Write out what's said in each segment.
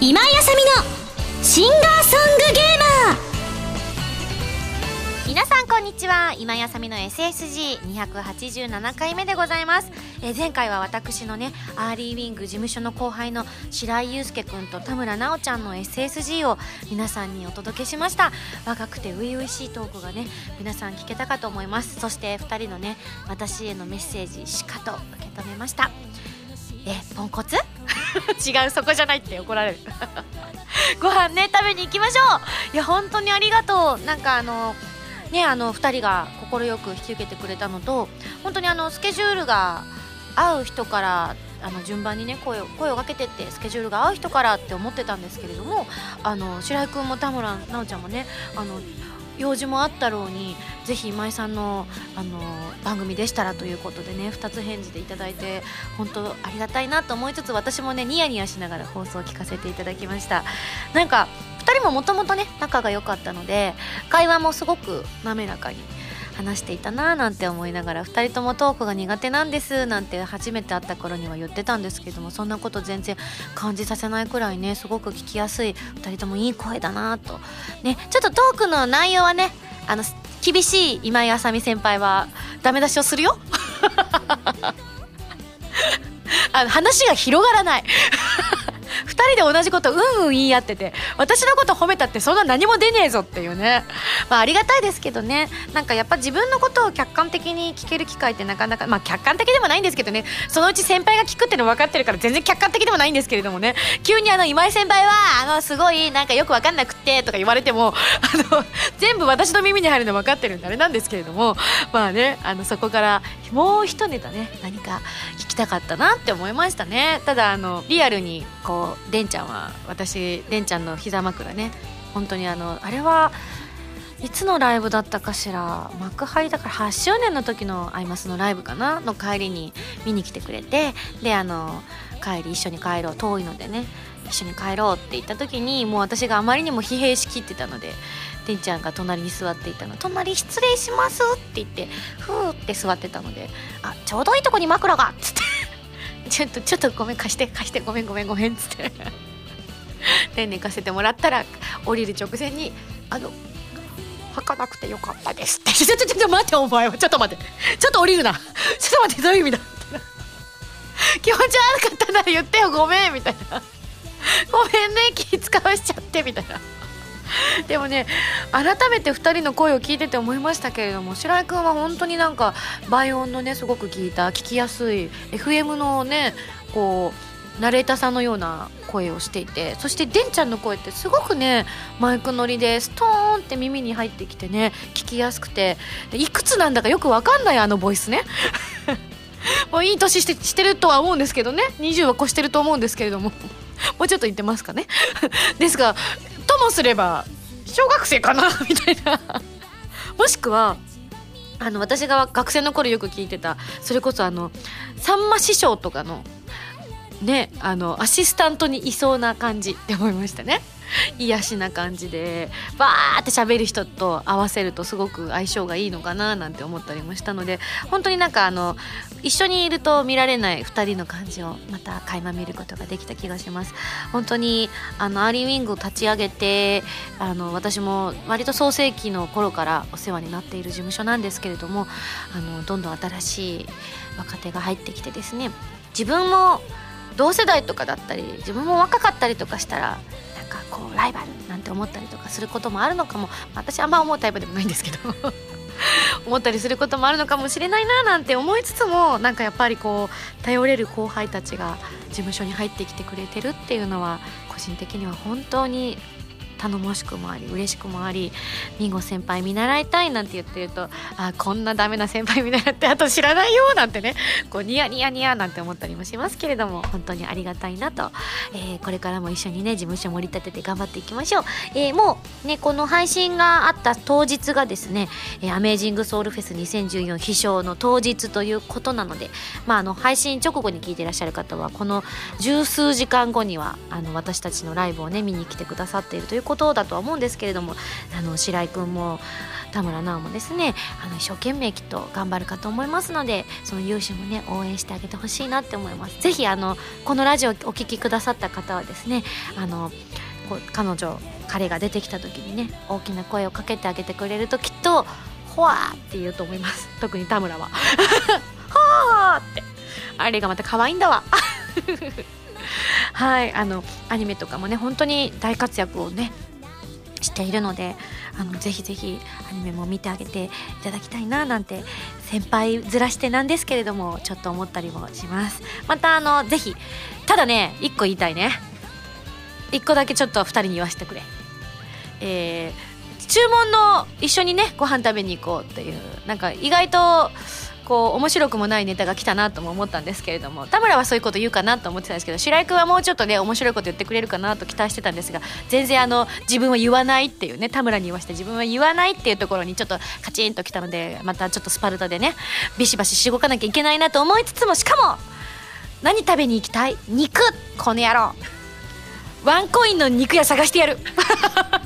今井麻美のシンガーソングこんにちは。今井麻美の SSG287 回目でございます、え前回は私のねアーリーウィング事務所の後輩の白井悠介くんと田村直ちゃんの SSG を皆さんにお届けしました。若くて初々しいトークがね皆さん聞けたかと思います。そして2人のね私へのメッセージしかと受け止めました。えポンコツ？違うそこじゃないって怒られる。ご飯ね食べに行きましょう。いや本当にありがとう。なんかあのねあの2人が快く引き受けてくれたのと本当にあのスケジュールが合う人からあの順番にね声を声をかけてってスケジュールが合う人からって思ってたんですけれどもあの白井君も田村奈緒ちゃんもねあの用事もあったろうにぜひ今井さんのあの番組でしたらということでね2つ返事でいただいて本当ありがたいなと思いつつ私もねニヤニヤしながら放送を聞かせていただきました。なんか人ももともとね仲が良かったので会話もすごく滑らかに話していたなぁなんて思いながら2人ともトークが苦手なんですなんて初めて会った頃には言ってたんですけどもそんなこと全然感じさせないくらいねすごく聞きやすい2人ともいい声だなと。ねちょっとトークの内容はねあの厳しい今井あさみ先輩はダメ出しをするよ。あの話が広がらない。2人で同じことうんうん言い合ってて私のこと褒めたってそんな何も出ねえぞっていうね。まあありがたいですけどね。なんかやっぱ自分のことを客観的に聞ける機会ってなかなかまあ客観的でもないんですけどね。そのうち先輩が聞くっての分かってるから全然客観的でもないんですけれどもね。急にあの今井先輩はあのすごいなんかよく分かんなくてとか言われてもあの全部私の耳に入るの分かってるんであれなんですけれども。まあねあのそこからもう一ネタね何か聞きたかったなって思いましたね。ただあのリアルにこうレンちゃんは私レンちゃんの膝枕ね。本当にあのあれはいつのライブだったかしら。幕張だから8周年の時のアイマスのライブかな。の帰りに見に来てくれて。であの帰り一緒に帰ろう遠いのでね。一緒に帰ろうって言った時にもう私があまりにも疲弊しきってたのでてんちゃんが隣に座っていたの「隣失礼します」って言ってふーって座ってたので「あちょうどいいとこに枕が」っつって「ちょっとちょっとごめん貸して貸してごめんごめんごめん」っつって。で 寝かせてもらったら降りる直前に「あの履かなくてよかったです」って「ちょちょちょちょ待ってお前は。ちょっと待って。ちょっと降りるな。ちょっと待ってどういう意味だ」みたいな気持ち悪かったなら言ってよごめんみたいな。ごめんね気使わしちゃってみたいな。でもね改めて2人の声を聞いてて思いましたけれども白井君は本当になんか倍音のねすごく聞いた聞きやすい FM のねこうナレーターさんのような声をしていてそしてでんちゃんの声ってすごくねマイク乗りでストーンって耳に入ってきてね聞きやすくていくつなんだかよくわかんないあのボイスね。もういい年してしてるとは思うんですけどね。20は越してると思うんですけれども。もうちょっと言ってますかね。ですがともすれば小学生かな みたいな。もしくはあの私が学生の頃よく聞いてたそれこそあのさんま師匠とかのねあのアシスタントにいそうな感じって思いましたね。癒し的な感じでバーって喋る人と合わせるとすごく相性がいいのかななんて思ったりもしたので本当になんかあの一緒にいると見られない2人の感じをまた垣間見ることができた気がします。本当にあのアーリーウィングを立ち上げてあの私も割と創世期の頃からお世話になっている事務所なんですけれどもあのどんどん新しい若手が入ってきてですね自分も同世代とかだったり自分も若かったりとかしたらかこうライバルなんて思ったりとかすることもあるのかも。私あんま思うタイプでもないんですけど。思ったりすることもあるのかもしれないななんて思いつつもなんかやっぱりこう頼れる後輩たちが事務所に入ってきてくれてるっていうのは個人的には本当に頼もしくもあり嬉しくもありミンゴ先輩見習いたいなんて言ってるとあこんなダメな先輩見習ってあと知らないよなんてねこうニヤニヤニヤなんて思ったりもしますけれども本当にありがたいなと、えーこれからも一緒にね事務所盛り立てて頑張っていきましょう、えーもうねこの配信があった当日がですね、えアメージングソウルフェス2014飛翔の当日ということなのでまああの配信直後に聞いていらっしゃる方はこの十数時間後にはあの私たちのライブをね見に来てくださっているということことだとは思うんですけれどもあの白井君も田村直もですねあの一生懸命きっと頑張るかと思いますのでその勇姿もね応援してあげてほしいなって思いますぜひあのこのラジオお聴きくださった方はですねあのこ彼女彼が出てきた時にね大きな声をかけてあげてくれるときっと「ほわ!」って言うと思います 特に田村は「はあ!」ってあれがまた可愛いんだわ はいあのアニメとかもね本当に大活躍をねしているのであのぜひぜひアニメも見てあげていただきたいななんて先輩ずらしてなんですけれどもちょっと思ったりもします。またあのぜひただね1個言いたいね。1個だけちょっと2人に言わせてくれ。えー、注文の一緒にねご飯食べに行こうっていうなんか意外とこう面白くもないネタが来たなとも思ったんですけれども田村はそういうこと言うかなと思ってたんですけど白井君はもうちょっとね面白いこと言ってくれるかなと期待してたんですが全然あの自分は言わないっていうね田村に言わせて自分は言わないっていうところにちょっとカチンときたのでまたちょっとスパルタでねビシバシしごかなきゃいけないなと思いつつもしかも何食べに行きたい？肉この野郎。ワンコインの肉屋探してやる。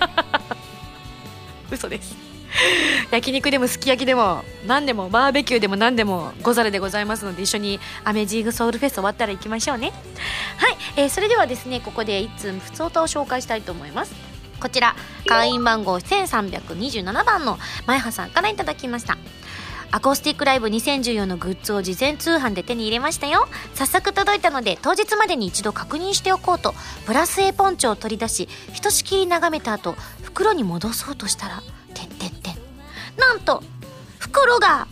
嘘です。焼肉でもすき焼きでも何でもバーベキューでも何でもござるでございますので一緒にアメージングソウルフェス終わったら行きましょうね。はい、えー、それではですねここで1通普通歌を紹介したいと思います。こちら会員番号1327番の前葉さんからいただきました。アコースティックライブ2014のグッズを事前通販で手に入れましたよ。早速届いたので当日までに一度確認しておこうとプラス A ポンチョを取り出しひとしきり眺めた後袋に戻そうとしたらてってって。んなんと袋が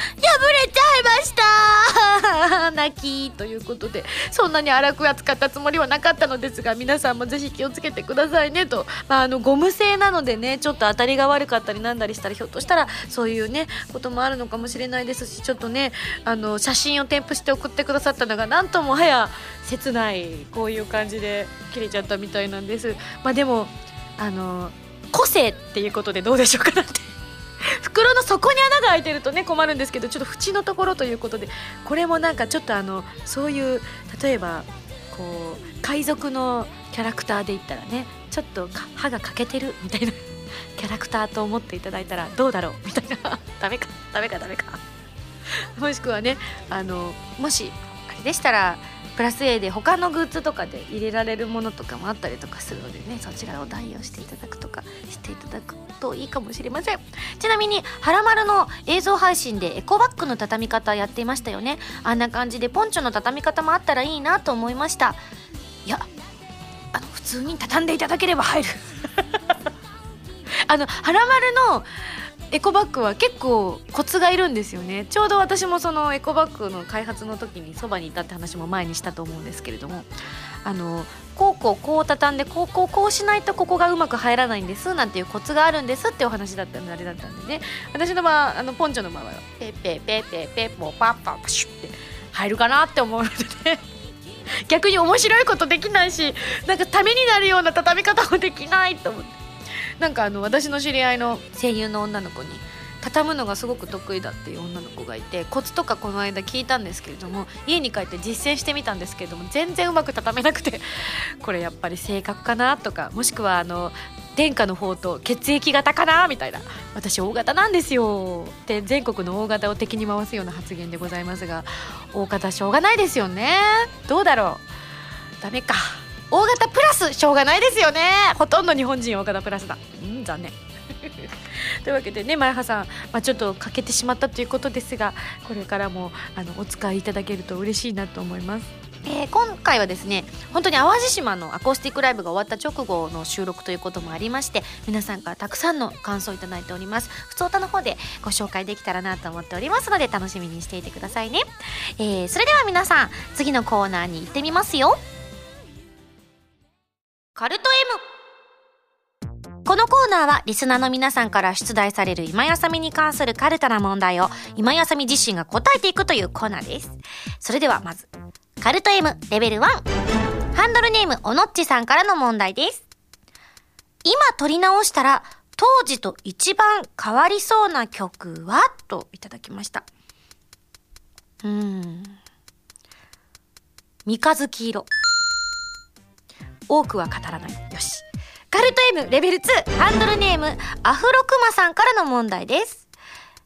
破れちゃいました。泣きということでそんなに荒く扱ったつもりはなかったのですが皆さんもぜひ気をつけてくださいね。と、まあ、あのゴム製なのでねちょっと当たりが悪かったりなんだりしたらひょっとしたらそういうねこともあるのかもしれないですしちょっとねあの写真を添付して送ってくださったのがなんともはや切ないこういう感じで切れちゃったみたいなんです。まあ、でもあの個性っていうことでどうでしょうかなって。袋の底に穴が開いてるとね困るんですけどちょっと縁のところということでこれもなんかちょっとあのそういう例えばこう海賊のキャラクターで言ったらねちょっと歯が欠けてるみたいなキャラクターと思っていただいたらどうだろうみたいな。ダメかダメかダメか。もしくはねあのもしあれでしたらプラス A で他のグッズとかで入れられるものとかもあったりとかするのでねそちらを代用していただくとかしていただくといいかもしれません。ちなみに「はらまる」の映像配信でエコバッグの畳み方やっていましたよね。あんな感じでポンチョの畳み方もあったらいいなと思いました。いやあの普通に畳んでいただければ入る。あのはらまるのエコバッグは結構コツがいるんですよね。ちょうど私もそのエコバッグの開発の時にそばにいたって話も前にしたと思うんですけれども。あのこうこうこう畳んでこうこうこうしないとここがうまく入らないんですなんていうコツがあるんですってお話だったんであれだったんでね。私の場合あのポンチョの場合はペペペペーペポパッパッパシュって入るかなって思うのでね逆に面白いことできないしなんかためになるような畳み方もできないと思ってなんかあの私の知り合いの声優の女の子に畳むのがすごく得意だっていう女の子がいてコツとかこの間聞いたんですけれども家に帰って実践してみたんですけれども全然うまく畳めなくて これやっぱり性格かなとかもしくはあの殿下の方と血液型かなみたいな私 O 型なんですよって全国の O 型を敵に回すような発言でございますが O 型しょうがないですよね。どうだろう。ダメか。大型プラスしょうがないですよね。ほとんど日本人大型プラスだ。うん残念。というわけでね前葉さん、まあ、ちょっと欠けてしまったということですがこれからもあのお使いいただけると嬉しいなと思います。えー、今回はですね本当に淡路島のアコースティックライブが終わった直後の収録ということもありまして皆さんからたくさんの感想をいただいております。普通歌の方でご紹介できたらなと思っておりますので楽しみにしていてくださいね、えー、それでは皆さん次のコーナーに行ってみますよカルト M このコーナーはリスナーの皆さんから出題される今やさみに関するカルタな問題を今やさみ自身が答えていくというコーナーです。それではまず、カルト M レベル1。ハンドルネームおのっちさんからの問題です。今撮り直したら当時と一番変わりそうな曲は？といただきました。うん。三日月色。多くは語らない。よし。カルト M レベル2ハンドルネームアフロクマさんからの問題です。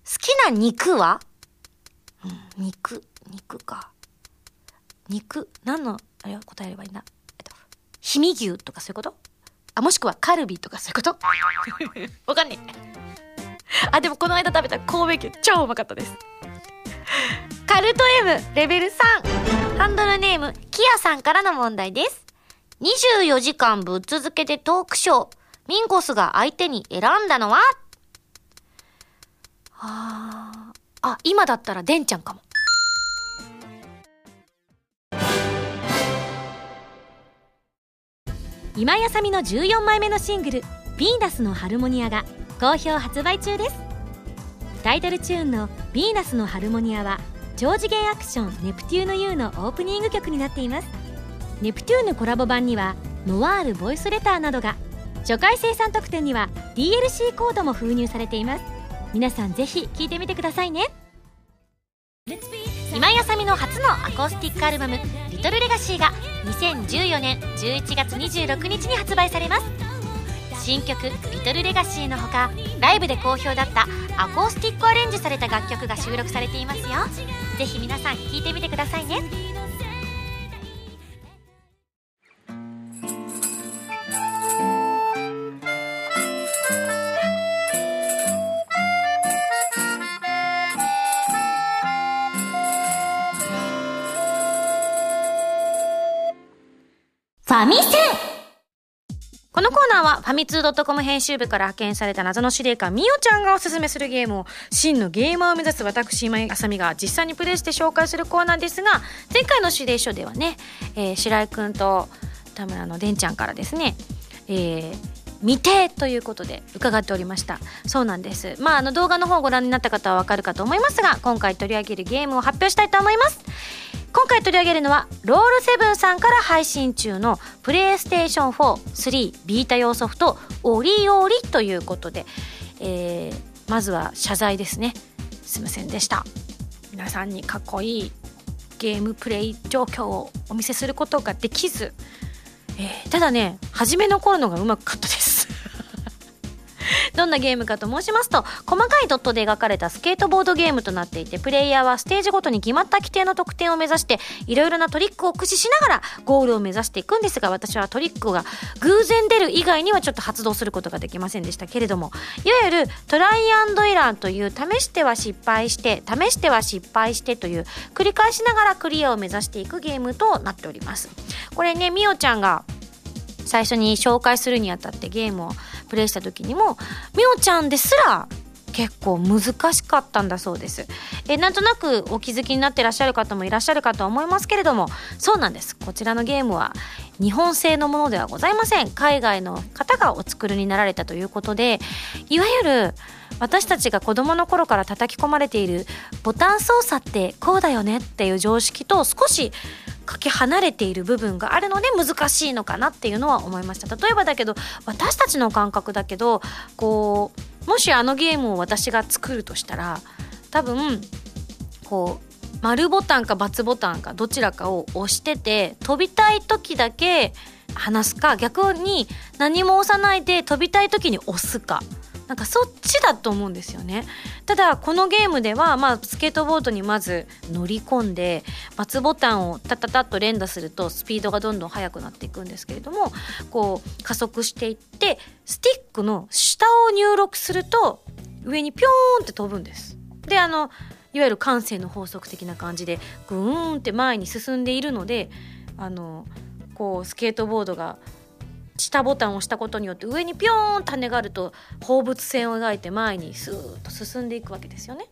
好きな肉は、うん、肉肉か。肉？何のあれを答えればいいんだ？えっと氷見牛とかそういうこと？あもしくはカルビとかそういうこと？わかんねえ。あでもこの間食べた神戸牛超うまかったです。カルト M レベル3ハンドルネームキヤさんからの問題です。24時間ぶっ続けてトークショー。ミンゴスが相手に選んだのは？ああ今だったらデンちゃんかも。今やさみの14枚目のシングル「ヴィーナスのハルモニア」が好評発売中です。タイトルチューンの「ヴィーナスのハルモニア」は超次元アクション「ネプテューヌ U」のオープニング曲になっています。ネプテューヌコラボ版にはノワールボイスレターなどが初回生産特典には DLC コードも封入されています。皆さんぜひ聴いてみてくださいね。今井あさみの初のアコースティックアルバム「リトルレガシーが2014年11月26日に発売されます。新曲「リトルレガシーのほかライブで好評だったアコースティックアレンジされた楽曲が収録されていますよ。ぜひ皆さん聴いてみてくださいね。ァミセこのコーナーはファミツー .com 編集部から派遣された謎の司令官みおちゃんがおすすめするゲームを真のゲーマーを目指す私今井あさみが実際にプレイして紹介するコーナーですが前回の指令書ではね、えー、白井くんと田村のでんちゃんからですね、えー、未定ということで伺っておりました。そうなんです。まああの動画の方をご覧になった方はわかるかと思いますが今回取り上げるゲームを発表したいと思います。今回取り上げるのはロールセブンさんから配信中のプレイステーション43ビータ用ソフトオリオリということで、えー、まずは謝罪ですね。すいませんでした。皆さんにかっこいいゲームプレイ状況をお見せすることができず、えー、ただね初めの頃のがうまかったです。どんなゲームかと申しますと細かいドットで描かれたスケートボードゲームとなっていてプレイヤーはステージごとに決まった規定の得点を目指していろいろなトリックを駆使しながらゴールを目指していくんですが私はトリックが偶然出る以外にはちょっと発動することができませんでしたけれどもいわゆるトライアンドエラーという試しては失敗して試しては失敗してという繰り返しながらクリアを目指していくゲームとなっております。これねみおちゃんが最初に紹介するにあたってゲームをプレイした時にもみおちゃんですら結構難しかったんだそうです。えなんとなくお気づきになってらっしゃる方もいらっしゃるかと思いますけれどもそうなんです。こちらのゲームは日本製のものではございません。海外の方がお作りになられたということでいわゆる私たちが子供の頃から叩き込まれているボタン操作ってこうだよねっていう常識と少しかけ離れている部分があるので難しいのかなっていうのは思いました。例えばだけど私たちの感覚だけどこうもしあのゲームを私が作るとしたら多分こう丸ボタンか×ボタンかどちらかを押してて飛びたい時だけ離すか逆に何も押さないで飛びたい時に押すか。なんかそっちだと思うんですよねただこのゲームでは、まあ、スケートボードにまず乗り込んで×ボタンをタタタッと連打するとスピードがどんどん速くなっていくんですけれどもこう加速していってスティックの下を入力すると上にピョーンって飛ぶんです。であのいわゆる感性の法則的な感じでグーンって前に進んでいるのであのこうスケートボードが下ボタンを押したことによって上にピョーン種があると放物線を描いて前にスーッと進んでいくわけですよね。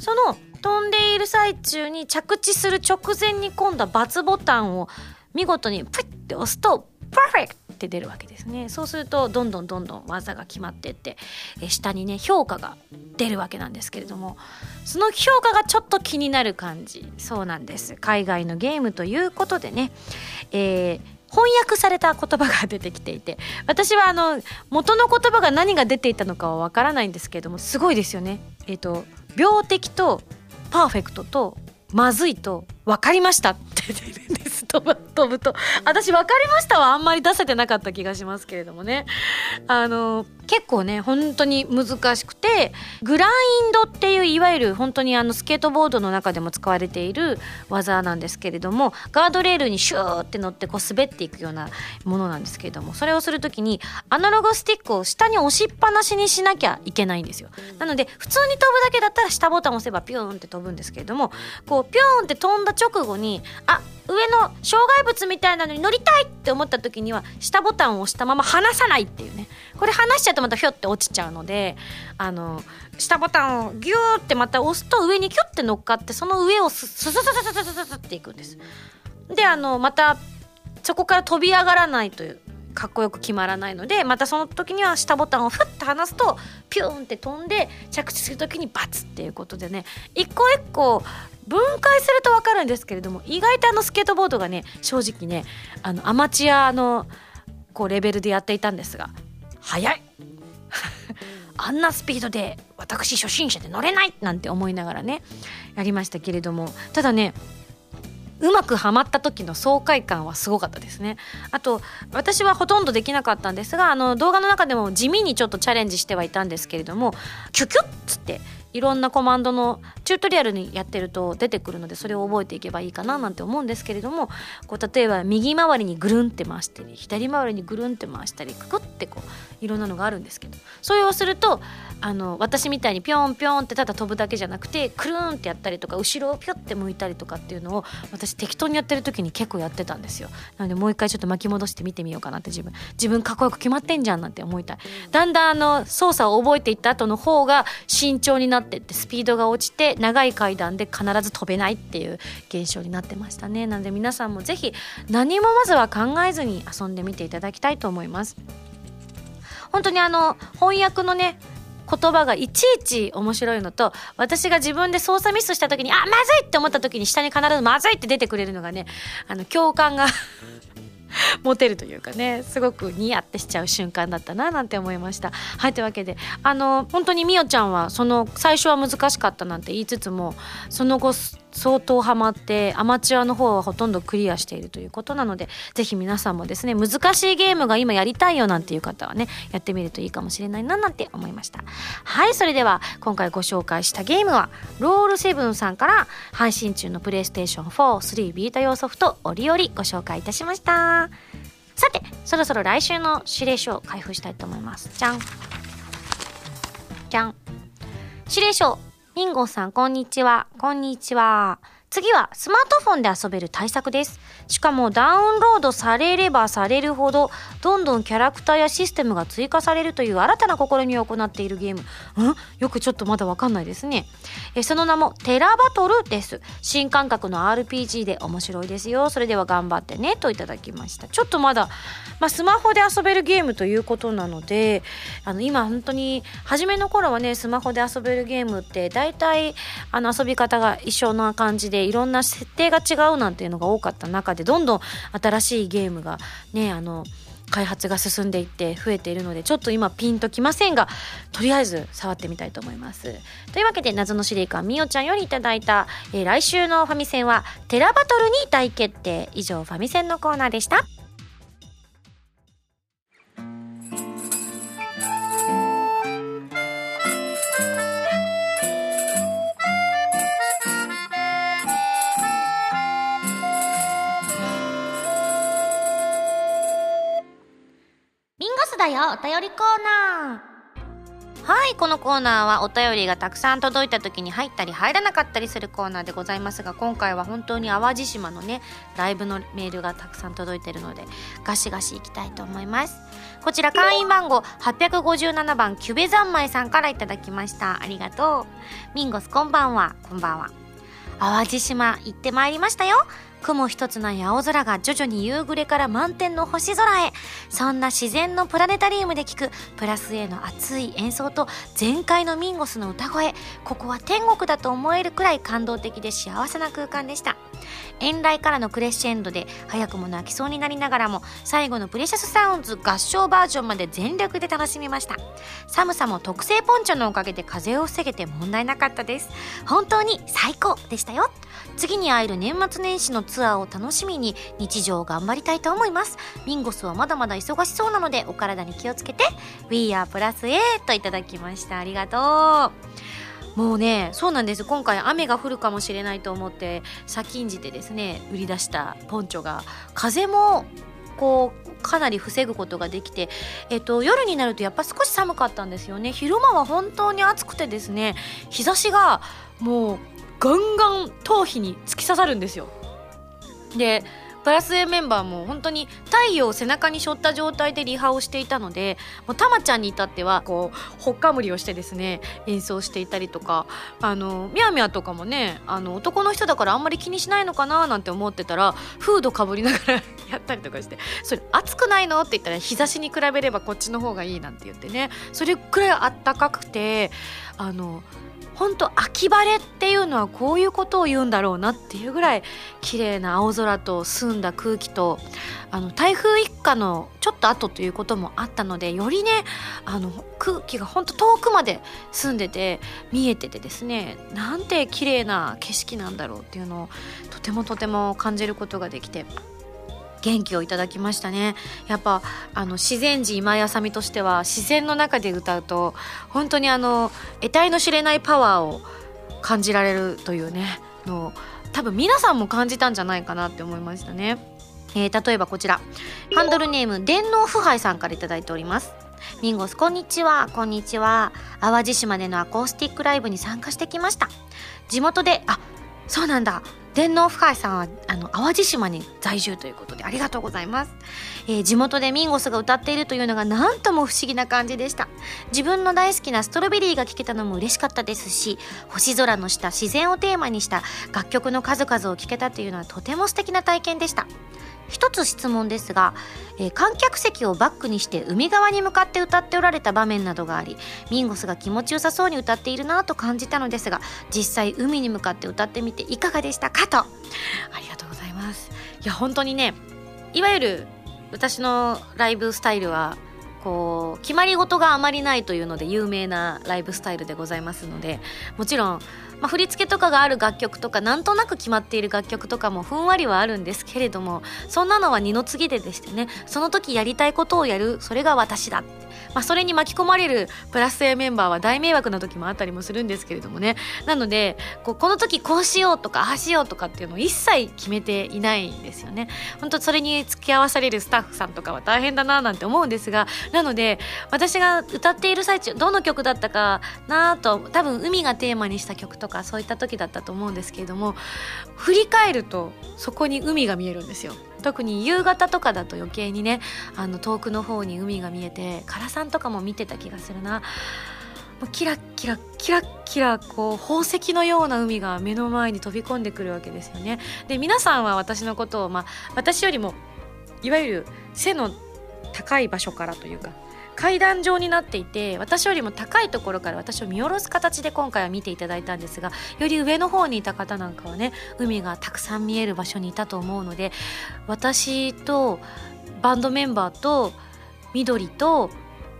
その飛んでいる最中に着地する直前に今度は×ボタンを見事にプッて押すとパーフェクトって出るわけですね。そうするとどんどんどんどん技が決まってって下にね評価が出るわけなんですけれどもその評価がちょっと気になる感じ。そうなんです。海外のゲームということでね、えー翻訳された言葉が出てきていて私はあの元の言葉が何が出ていたのかはわからないんですけれどもすごいですよね。えっ、ー、と病的とパーフェクトとまずいと分かりましたって出てるんです。飛ぶ飛ぶと。私分かりましたはあんまり出せてなかった気がしますけれどもね。あの結構ね本当に難しくてグラインドっていういわゆる本当にあのスケートボードの中でも使われている技なんですけれどもガードレールにシューって乗ってこう滑っていくようなものなんですけれどもそれをする時にアナログスティックを下に押しっぱなしにしなきゃいけないんですよ。なので普通に飛ぶだけだったら下ボタン押せばピューンって飛ぶんですけれどもこうピューンって飛んだ直後にあ上の障害物みたいなのに乗りたいって思った時には下ボタンを押したまま離さないっていうね。これ離しちゃうとまたひょって落ちちゃうのであの下ボタンをギューってまた押すと上にキュッて乗っかってその上をススススススススっていくんですであのまたそこから飛び上がらないというかっこよく決まらないのでまたその時には下ボタンをフッて離すとピューンって飛んで着地する時にバツっていうことでね一個一個分解すると分かるんですけれども意外とあのスケートボードがね正直ねあのアマチュアのこうレベルでやっていたんですが速い! あんなスピードで私初心者で乗れない!なんて思いながらねやりましたけれどもただねうまくはまった時の爽快感はすごかったですね。あと私はほとんどできなかったんですがあの動画の中でも地味にちょっとチャレンジしてはいたんですけれどもキュキュッつっていろんなコマンドのチュートリアルにやってると出てくるのでそれを覚えていけばいいかななんて思うんですけれどもこう例えば右回りにぐるんって回したり左回りにぐるんって回したりククってこういろんなのがあるんですけどそれをするとあの私みたいにピョンピョンってただ飛ぶだけじゃなくてくるんってやったりとか後ろをピョって向いたりとかっていうのを私適当にやってる時に結構やってたんですよ。なのでもう一回ちょっと巻き戻して見てみようかなって自分。自分かっこよく決まってんじゃんなんて思いたい。だんだんあの操作を覚えていった後の方が慎重になってってスピードが落ちて長い階段で必ず飛べないっていう現象になってましたね。なので皆さんもぜひ何もまずは考えずに遊んでみていただきたいと思います。本当にあの翻訳のね言葉がいちいち面白いのと私が自分で操作ミスした時にあまずいって思った時に下に必ずまずいって出てくれるのがねあの共感が 持てるというかねすごくニヤってしちゃう瞬間だったななんて思いました。はいというわけであの本当にみおちゃんはその最初は難しかったなんて言いつつもその後相当ハマってアマチュアの方はほとんどクリアしているということなのでぜひ皆さんもですね難しいゲームが今やりたいよなんていう方はねやってみるといいかもしれないななんて思いました。はいそれでは今回ご紹介したゲームはロールセブンさんから配信中のプレイステーション43ビータ用ソフト折々ご紹介いたしました。さてそろそろ来週の指令書を開封したいと思います。じゃん。じゃん。指令書。ミンゴさん、こんにちは。こんにちは。次はスマートフォンで遊べる対策です。しかもダウンロードされればされるほど、どんどんキャラクターやシステムが追加されるという新たな試みを行っているゲーム。ん？よくちょっとまだわかんないですね。えその名もテラバトルです。新感覚の RPG で面白いですよ。それでは頑張ってね。といただきました。ちょっとまだ、まあ、スマホで遊べるゲームということなので、あの、今本当に、初めの頃はね、スマホで遊べるゲームって、大体、あの、遊び方が一緒な感じで、いろんな設定が違うなんていうのが多かった中でどんどん新しいゲームがねあの開発が進んでいって増えているのでちょっと今ピンときませんがとりあえず触ってみたいと思います。というわけで謎の司令官みおちゃんよりいただいた、えー、来週のファミセンはテラバトルに大決定。以上ファミセンのコーナーでした。だよお便りコーナー。はいこのコーナーはお便りがたくさん届いた時に入ったり入らなかったりするコーナーでございますが今回は本当に淡路島のねライブのメールがたくさん届いてるのでガシガシいきたいと思います。こちら会員番号857番キュベ三昧さんからいただきました。ありがとう。ミンゴスこんばんは。こんばんは。淡路島行ってまいりましたよ。雲一つない青空が徐々に夕暮れから満天の星空へ。そんな自然のプラネタリウムで聴くプラス A の熱い演奏と全開のミンゴスの歌声。ここは天国だと思えるくらい感動的で幸せな空間でした。遠来からのクレッシェンドで早くも泣きそうになりながらも最後のプレシャスサウンズ合唱バージョンまで全力で楽しみました。寒さも特製ポンチョのおかげで風邪を防げて問題なかったです。本当に最高でしたよ。次に会える年末年始のツアーを楽しみに日常を頑張りたいと思います。ミンゴスはまだまだ忙しそうなのでお体に気をつけて。We are プラス A といただきました。ありがとう。もうねそうなんです。今回雨が降るかもしれないと思って先んじてですね売り出したポンチョが風もこうかなり防ぐことができて、えっと、夜になるとやっぱ少し寒かったんですよね。昼間は本当に暑くてですね日差しがもうガンガン頭皮に突き刺さるんですよ。でプラス A メンバーも本当に太陽を背中に背負った状態でリハをしていたのでもうたまちゃんに至ってはこうほっかむりをしてですね演奏していたりとかあのみやみやとかもねあの男の人だからあんまり気にしないのかななんて思ってたらフードかぶりながら やったりとかして「それ暑くないの?」って言ったら日差しに比べればこっちの方がいいなんて言ってねそれくらいあったかくてあの本当秋晴れっていうのはこういうことを言うんだろうなっていうぐらい綺麗な青空と澄んだ空気とあの台風一過のちょっと後ということもあったのでよりねあの空気が本当遠くまで澄んでて見えててですねなんて綺麗な景色なんだろうっていうのをとてもとても感じることができて元気をいただきましたね。やっぱあの自然寺今井あさみとしては自然の中で歌うと本当にあの得体の知れないパワーを感じられるというねの多分皆さんも感じたんじゃないかなって思いましたね、えー、例えばこちら。ハンドルネーム電脳腐敗さんから頂いております。ミンゴスこんにちは。こんにちは。淡路島でのアコースティックライブに参加してきました。地元であそうなんだ。天皇深井さんはあの淡路島に在住ということでありがとうございます、えー、地元でミンゴスが歌っているというのが何とも不思議な感じでした。自分の大好きなストロベリーが聴けたのも嬉しかったですし星空の下自然をテーマにした楽曲の数々を聴けたというのはとても素敵な体験でした。一つ質問ですが、えー、観客席をバックにして海側に向かって歌っておられた場面などがありミンゴスが気持ちよさそうに歌っているなと感じたのですが実際海に向かって歌ってみていかがでしたかと。ありがとうございます。いや本当にねいわゆる私のライブスタイルはこう決まり事があまりないというので有名なライブスタイルでございますのでもちろんまあ、振り付けとかがある楽曲とかなんとなく決まっている楽曲とかもふんわりはあるんですけれどもそんなのは二の次ででしてねその時やりたいことをやるそれが私だ。まあ、それに巻き込まれるプラス A メンバーは大迷惑な時もあったりもするんですけれどもね。なのでこうこの時こうしようとかああしようとかっていうのを一切決めていないんですよね。本当それに付き合わされるスタッフさんとかは大変だななんて思うんですがなので私が歌っている最中どの曲だったかなと多分海がテーマにした曲とかそういった時だったと思うんですけれども振り返るとそこに海が見えるんですよ。特に夕方とかだと余計にねあの遠くの方に海が見えて唐さんとかも見てた気がするな。もうキラッキラキラッキラこう宝石のような海が目の前に飛び込んでくるわけですよね。で皆さんは私のことを、まあ、私よりもいわゆる背の高い場所からというか階段状になっていて私よりも高いところから私を見下ろす形で今回は見ていただいたんですがより上の方にいた方なんかはね海がたくさん見える場所にいたと思うので私とバンドメンバーと緑と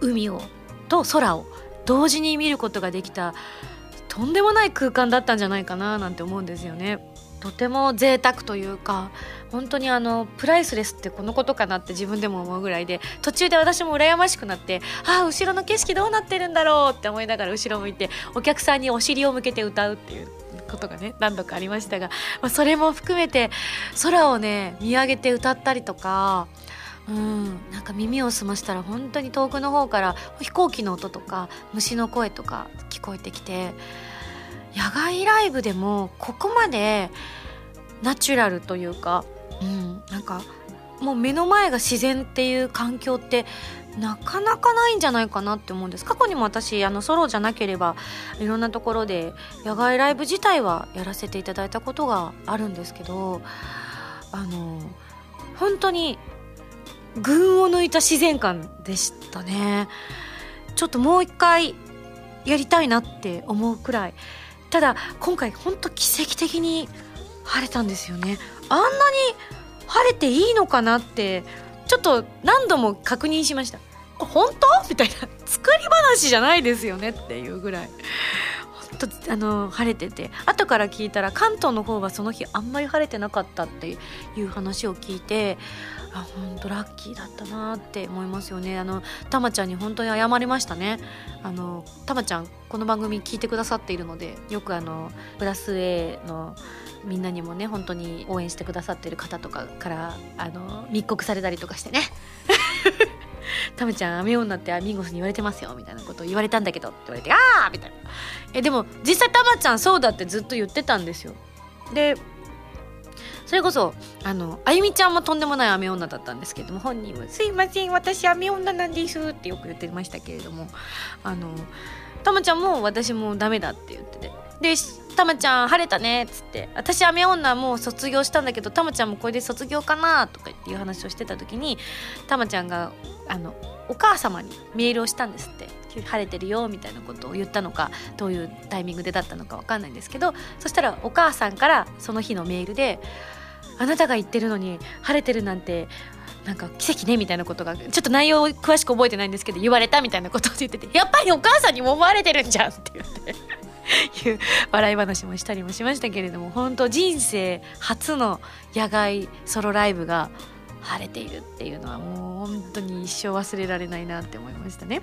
海をと空を同時に見ることができたとんでもない空間だったんじゃないかななんて思うんですよね。とても贅沢というか本当にあのプライスレスってこのことかなって自分でも思うぐらいで途中で私も羨ましくなってああ後ろの景色どうなってるんだろうって思いながら後ろ向いてお客さんにお尻を向けて歌うっていうことがね何度かありましたが、まあ、それも含めて空をね見上げて歌ったりとかうんなんか耳を澄ましたら本当に遠くの方から飛行機の音とか虫の声とか聞こえてきて野外ライブでもここまでナチュラルというか、うん、なんかもう目の前が自然っていう環境ってなかなかないんじゃないかなって思うんです。過去にも私あのソロじゃなければいろんなところで野外ライブ自体はやらせていただいたことがあるんですけどあの本当に群を抜いた自然観でしたね。ちょっともう一回やりたいなって思うくらいただ今回ほんと奇跡的に晴れたんですよね。あんなに晴れていいのかなってちょっと何度も確認しました。本当？みたいな。作り話じゃないですよねっていうぐらい。本とあの晴れてて。後から聞いたら関東の方はその日あんまり晴れてなかったっていう話を聞いてあ本当ラッキーだったなって思いますよね。あのたまちゃんに本当に謝りましたね。あのたまちゃんこの番組聞いてくださっているのでよくあのプラス A のみんなにもね本当に応援してくださってる方とかからあの密告されたりとかしてね。タムちゃん雨女ってアミンゴスに言われてますよみたいなことを言われたんだけどって言われてああみたいな。えでも実際タマちゃんそうだってずっと言ってたんですよ。でそれこそあのあゆみちゃんもとんでもない雨女だったんですけれども本人は「すいません私雨女なんです」ってよく言ってましたけれどもあのたまちゃんも私もダメだって言ってて。でたまちゃん晴れたねっつって私雨女もう卒業したんだけどたまちゃんもこれで卒業かなとかっていう話をしてた時にたまちゃんがあのお母様にメールをしたんですって。晴れてるよみたいなことを言ったのかどういうタイミングでだったのか分かんないんですけどそしたらお母さんからその日のメールで「あなたが言ってるのに晴れてるなんてなんか奇跡ねみたいなことがちょっと内容を詳しく覚えてないんですけど言われたみたいなことを言っててやっぱりお母さんにも思われてるんじゃんって言っていう笑い話もしたりもしましたけれども本当人生初の野外ソロライブが晴れているっていうのはもう本当に一生忘れられないなって思いましたね。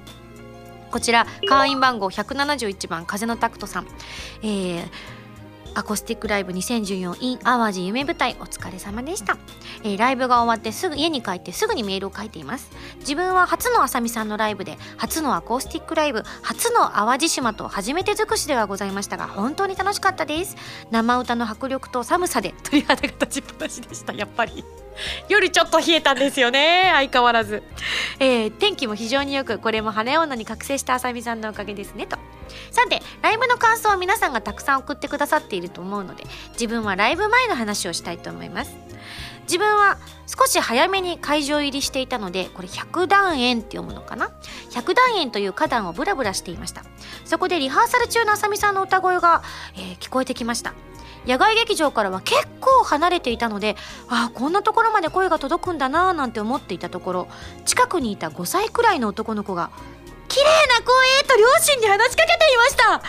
こちら会員番号171番風のタクトさん、えーアコースティックライブ 2014in 淡路夢舞台お疲れ様でした、えー、ライブが終わってすぐ家に帰ってすぐにメールを書いています。自分は初のあさみさんのライブで初のアコースティックライブ初の淡路島と初めて尽くしではございましたが本当に楽しかったです。生歌の迫力と寒さで鳥肌が立ちっぱなしでした。やっぱり。夜ちょっと冷えたんですよね。相変わらず、えー、天気も非常によくこれも晴れ女に覚醒したあさみさんのおかげですねと。さてライブの感想を皆さんがたくさん送ってくださっていると思うので自分はライブ前の話をしたいと思います。自分は少し早めに会場入りしていたのでこれ100段円って読むのかな？百段円という花壇をブラブラしていました。そこでリハーサル中のあさみさんの歌声が、えー、聞こえてきました。野外劇場からは結構離れていたのでああこんなところまで声が届くんだなーなんて思っていたところ近くにいた5歳くらいの男の子が綺麗な声と両親に話しかけていました。わ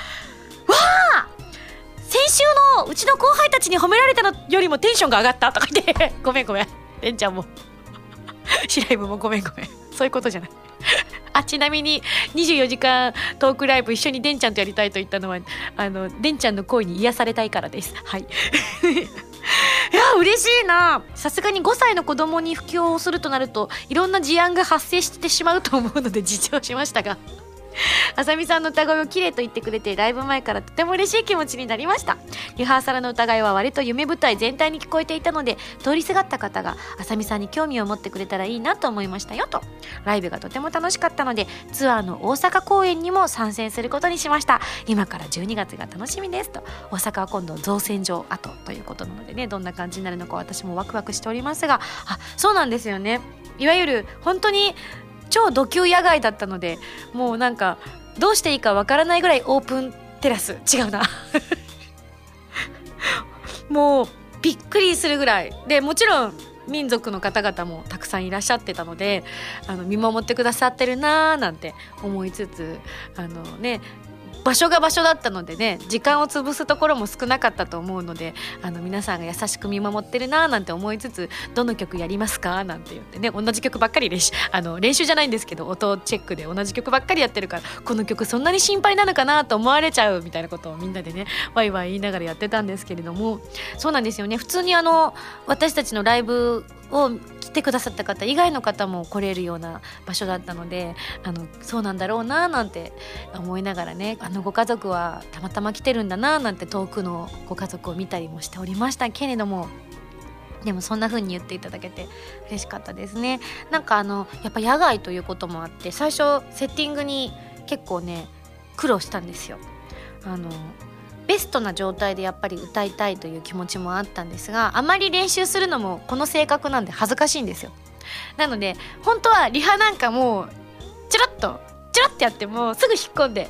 あ先週のうちの後輩たちに褒められたのよりもテンションが上がったとか言って。ごめんごめん。レンちゃんも。シライブもごめんごめん。そういうことじゃない。あちなみに24時間トークライブ一緒にでんちゃんとやりたいと言ったのはあのでんちゃんの声に癒されたいからです。はい。いや嬉しいな。さすがに5歳の子供に布教をするとなるといろんな事案が発生してしまうと思うので自重しましたが。あさみさんの歌声を綺麗と言ってくれてライブ前からとても嬉しい気持ちになりました。リハーサルの歌いは割と夢舞台全体に聞こえていたので通りすがった方があさみさんに興味を持ってくれたらいいなと思いましたよと。ライブがとても楽しかったのでツアーの大阪公演にも参戦することにしました。今から12月が楽しみですと。大阪は今度造船所跡ということなのでねどんな感じになるのか私もワクワクしておりますが。あそうなんですよね。いわゆる本当に超ド級野外だったのでもうなんかどうしていいかわからないぐらいオープンテラス。違うな。もうびっくりするぐらい。でもちろん民族の方々もたくさんいらっしゃってたのであの見守ってくださってるなーなんて思いつつあのね場所が場所だったのでね時間を潰すところも少なかったと思うのであの皆さんが優しく見守ってるなーなんて思いつつどの曲やりますかなんて言ってね同じ曲ばっかり練習あの練習じゃないんですけど音チェックで同じ曲ばっかりやってるからこの曲そんなに心配なのかなと思われちゃうみたいなことをみんなでねワイワイ言いながらやってたんですけれどもそうなんですよね。普通にあの私たちのライブを来てくださった方以外の方も来れるような場所だったのであのそうなんだろうななんて思いながらねあのご家族はたまたま来てるんだななんて遠くのご家族を見たりもしておりましたけれどもでもそんな風に言っていただけて嬉しかったですね。なんかあのやっぱ野外ということもあって最初セッティングに結構ね苦労したんですよ。あのベストな状態でやっぱり歌いたいという気持ちもあったんですがあまり練習するのもこの性格なんで恥ずかしいんですよ。なので本当はリハなんかもうチラッとチラッてやってもすぐ引っ込んで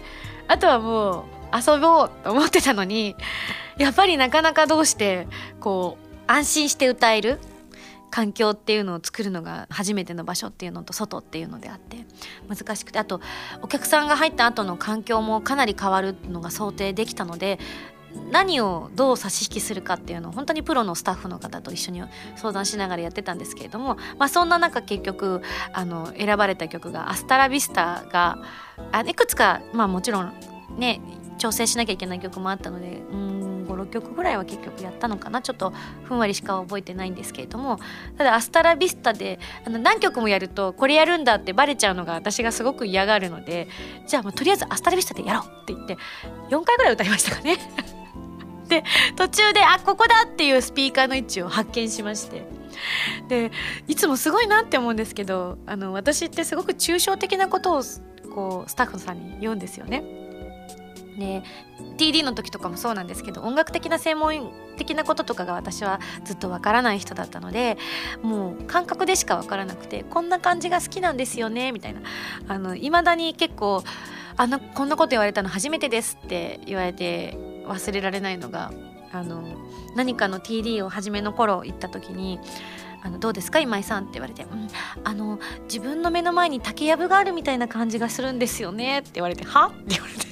あとはもう遊ぼうと思ってたのにやっぱりなかなかどうしてこう安心して歌える環境っていうのを作るのが初めての場所っていうのと外っていうのであって難しくてあとお客さんが入った後の環境もかなり変わるのが想定できたので何をどう差し引きするかっていうのを本当にプロのスタッフの方と一緒に相談しながらやってたんですけれども、まあ、そんな中結局あの選ばれた曲が「Hasta La Vista が」あいくつか、まあ、もちろんね調整しなきゃいけない曲もあったのでうん56曲ぐらいは結局やったのかなちょっとふんわりしか覚えてないんですけれどもただ「Hasta La Vista で」あの何曲もやるとこれやるんだってバレちゃうのが私がすごく嫌がるのでじゃあもうとりあえず「Hasta La Vista でやろう」って言って4回ぐらい歌いましたかね。で途中であここだっていうスピーカーの位置を発見しましてでいつもすごいなって思うんですけどあの私ってすごく抽象的なことをこうスタッフさんに言うんですよね。で TD の時とかもそうなんですけど音楽的な専門的なこととかが私はずっとわからない人だったのでもう感覚でしかわからなくてこんな感じが好きなんですよねみたいな。いまだに結構あのこんなこと言われたの初めてですって言われて忘れられないのがあの何かの TD を初めの頃行った時にあのどうですか今井さんって言われて、うん、あの自分の目の前に竹やぶがあるみたいな感じがするんですよねって言われて。は？って言われて。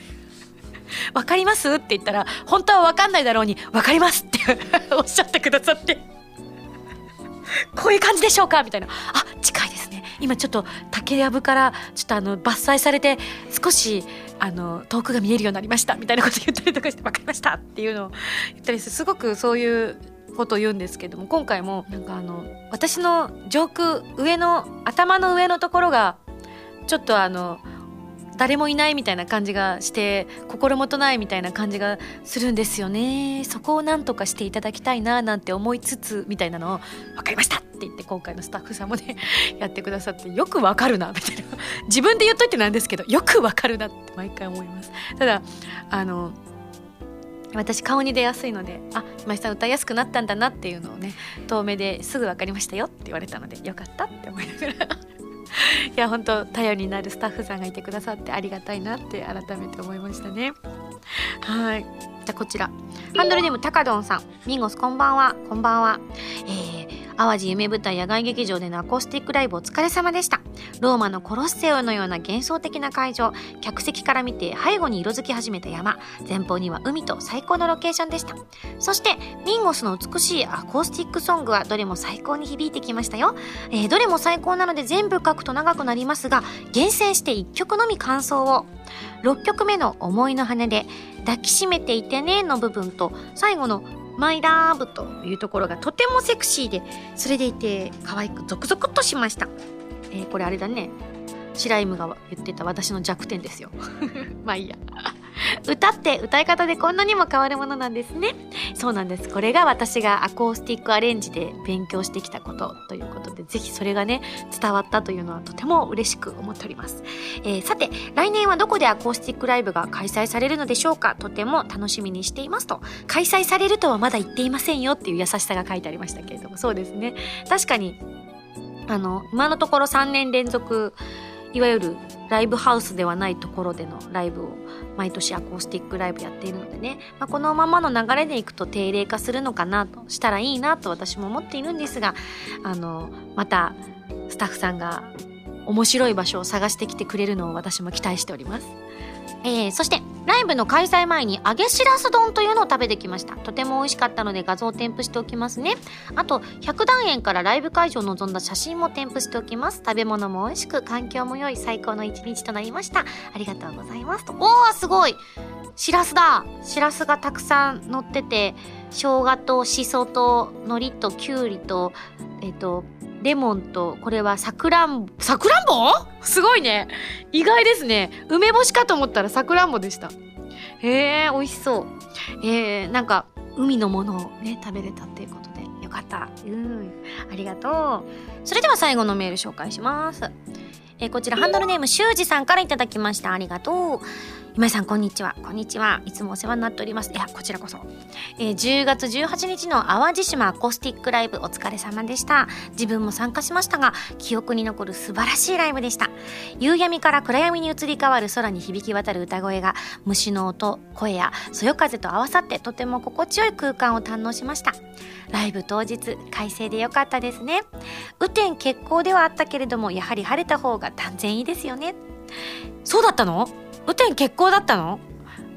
分かります？って言ったら本当は分かんないだろうに分かりますって おっしゃってくださってこういう感じでしょうか？みたいなあ近いですね。今ちょっと竹やぶからちょっとあの伐採されて少しあの遠くが見えるようになりました。みたいなこと言ったりとかして分かりましたっていうのを言ったりすごくそういうことを言うんですけども今回もなんかあの私の上空上の頭の上のところがちょっとあの誰もいないみたいな感じがして心もとないみたいな感じがするんですよね。そこを何とかしていただきたいななんて思いつつみたいなのを分かりましたって言って今回のスタッフさんもねやってくださってよくわかるなみたいな。自分で言っといてなんですけどよくわかるなって毎回思います。ただあの私顔に出やすいのであ今井さん歌いやすくなったんだなっていうのをね遠目ですぐ分かりましたよって言われたのでよかったって思いながら。いや本当頼りになるスタッフさんがいてくださってありがたいなって改めて思いましたね。はい。じゃあこちら。ハンドルネームたかどんさん。ミンゴスこんばんは。こんばんは。えー淡路夢舞台野外劇場でのアコースティックライブお疲れ様でした。ローマのコロッセオのような幻想的な会場、客席から見て背後に色づき始めた山、前方には海と最高のロケーションでした。そして、ミンゴスの美しいアコースティックソングはどれも最高に響いてきましたよ。えー、どれも最高なので全部書くと長くなりますが、厳選して1曲のみ感想を。6曲目の思いの羽で、抱きしめていてねの部分と、最後のマイラーブというところがとてもセクシーで、それでいて可愛くゾクゾクっとしました。えー、これあれだね。シライムが言ってた私の弱点ですよ。まあいいや。歌って歌い方でこんなにも変わるものなんですね。そうなんです。これが私がアコースティックアレンジで勉強してきたことということで、ぜひそれがね、伝わったというのはとても嬉しく思っております。えー、さて、来年はどこでアコースティックライブが開催されるのでしょうか？とても楽しみにしていますと。開催されるとはまだ言っていませんよっていう優しさが書いてありましたけれども、そうですね。確かに、あの、今のところ3年連続、いわゆるライブハウスではないところでのライブを毎年アコースティックライブやっているのでね、まあ、このままの流れでいくと定例化するのかなとしたらいいなと私も思っているんですがあのまたスタッフさんが面白い場所を探してきてくれるのを私も期待しております。えー、そしてライブの開催前に揚げしらす丼というのを食べてきました。とても美味しかったので画像を添付しておきますね。あと100段円からライブ会場を望んだ写真も添付しておきます。食べ物も美味しく環境も良い最高の一日となりました。ありがとうございます。とおーすごい！しらすだ！しらすがたくさん乗ってて生姜としそと海苔ときゅうりとえっ、ー、とレモンと、これはさくらんぼ、さくらんぼ？すごいね。意外ですね。梅干しかと思ったらさくらんぼでした。へえ、美味しそう。えー、なんか、海のものをね、食べれたっていうことで、よかった。うん。ありがとう。それでは最後のメール紹介します。えー、こちらハンドルネーム修二さんからいただきました。ありがとう。今井さんこんにちは。こんにちは。いつもお世話になっております。いやこちらこそ、えー、10月18日の淡路島アコースティックライブお疲れ様でした。自分も参加しましたが記憶に残る素晴らしいライブでした。夕闇から暗闇に移り変わる空に響き渡る歌声が虫の音声やそよ風と合わさってとても心地よい空間を堪能しました。ライブ当日快晴でよかったですね。雨天決行ではあったけれどもやはり晴れた方が断然いいですよね。そうだったの？雨天決行だったの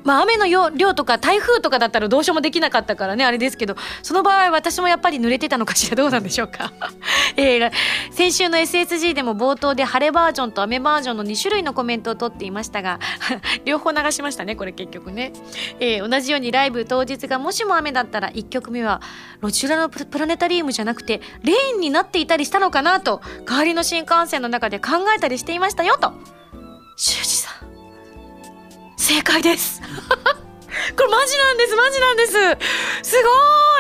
まあ雨の量とか台風とかだったらどうしようもできなかったからねあれですけどその場合私もやっぱり濡れてたのかしらどうなんでしょうか、えー、先週の SSG でも冒頭で晴れバージョンと雨バージョンの2種類のコメントを取っていましたが 両方流しましたねこれ結局ね、えー、同じようにライブ当日がもしも雨だったら1曲目はロチュラのプラネタリウムじゃなくてレインになっていたりしたのかなと代わりの新幹線の中で考えたりしていましたよと。修二さん。正解です。これマジなんですマジなんです。す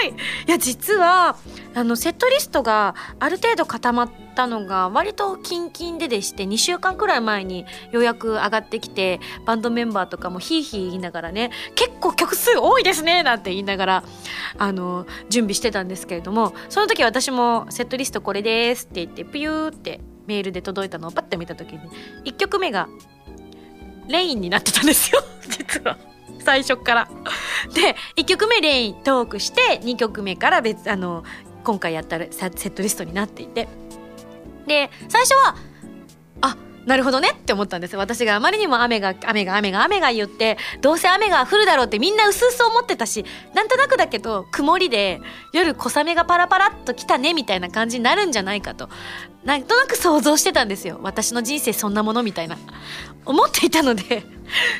ごい。いや実はあのセットリストがある程度固まったのが割とキンキンででして2週間くらい前にようやく上がってきてバンドメンバーとかもヒーヒー言いながらね結構曲数多いですねなんて言いながらあの準備してたんですけれどもその時私もセットリストこれですって言ってピューってメールで届いたのをパッて見た時に1曲目がレインになってたんですよ。実は。最初から。で1曲目レイントークして2曲目から別あの今回やったセットリストになっていて。で最初はあなるほどねって思ったんです。私があまりにも雨が雨が雨が雨が言ってどうせ雨が降るだろうってみんな薄々思ってたしなんとなくだけど曇りで夜小雨がパラパラっと来たねみたいな感じになるんじゃないかと。なんとなく想像してたんですよ。私の人生そんなものみたいな。思っていたので。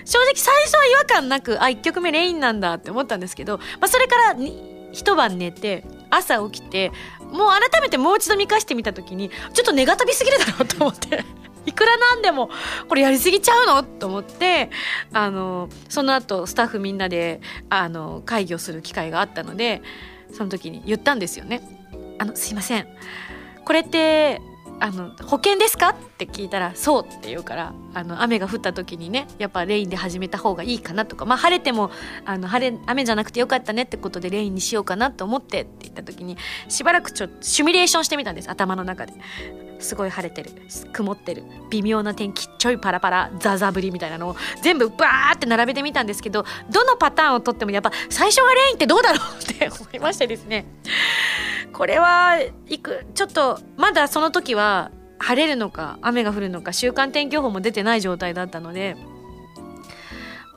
正直最初は違和感なくあ1曲目レインなんだって思ったんですけど、まあ、それから一晩寝て朝起きてもう改めてもう一度見返してみた時にちょっとネガティブすぎるだろうと思って。いくらなんでもこれやりすぎちゃうの？と思ってあのその後スタッフみんなであの会議をする機会があったのでその時に言ったんですよね。あのすいませんこれってあの保険ですか？って聞いたらそうって言うからあの雨が降った時にねやっぱレインで始めた方がいいかなとか。まあ晴れてもあの晴れ雨じゃなくてよかったねってことでレインにしようかなと思ってって言った時にしばらくちょっとシミュレーションしてみたんです頭の中で。すごい晴れてる曇ってる微妙な天気ちょいパラパラザザ降りみたいなのを全部バーって並べてみたんですけどどのパターンをとってもやっぱ最初がレインってどうだろうって思いましてですね。これはいくちょっとまだその時は晴れるのか雨が降るのか週間天気予報も出てない状態だったので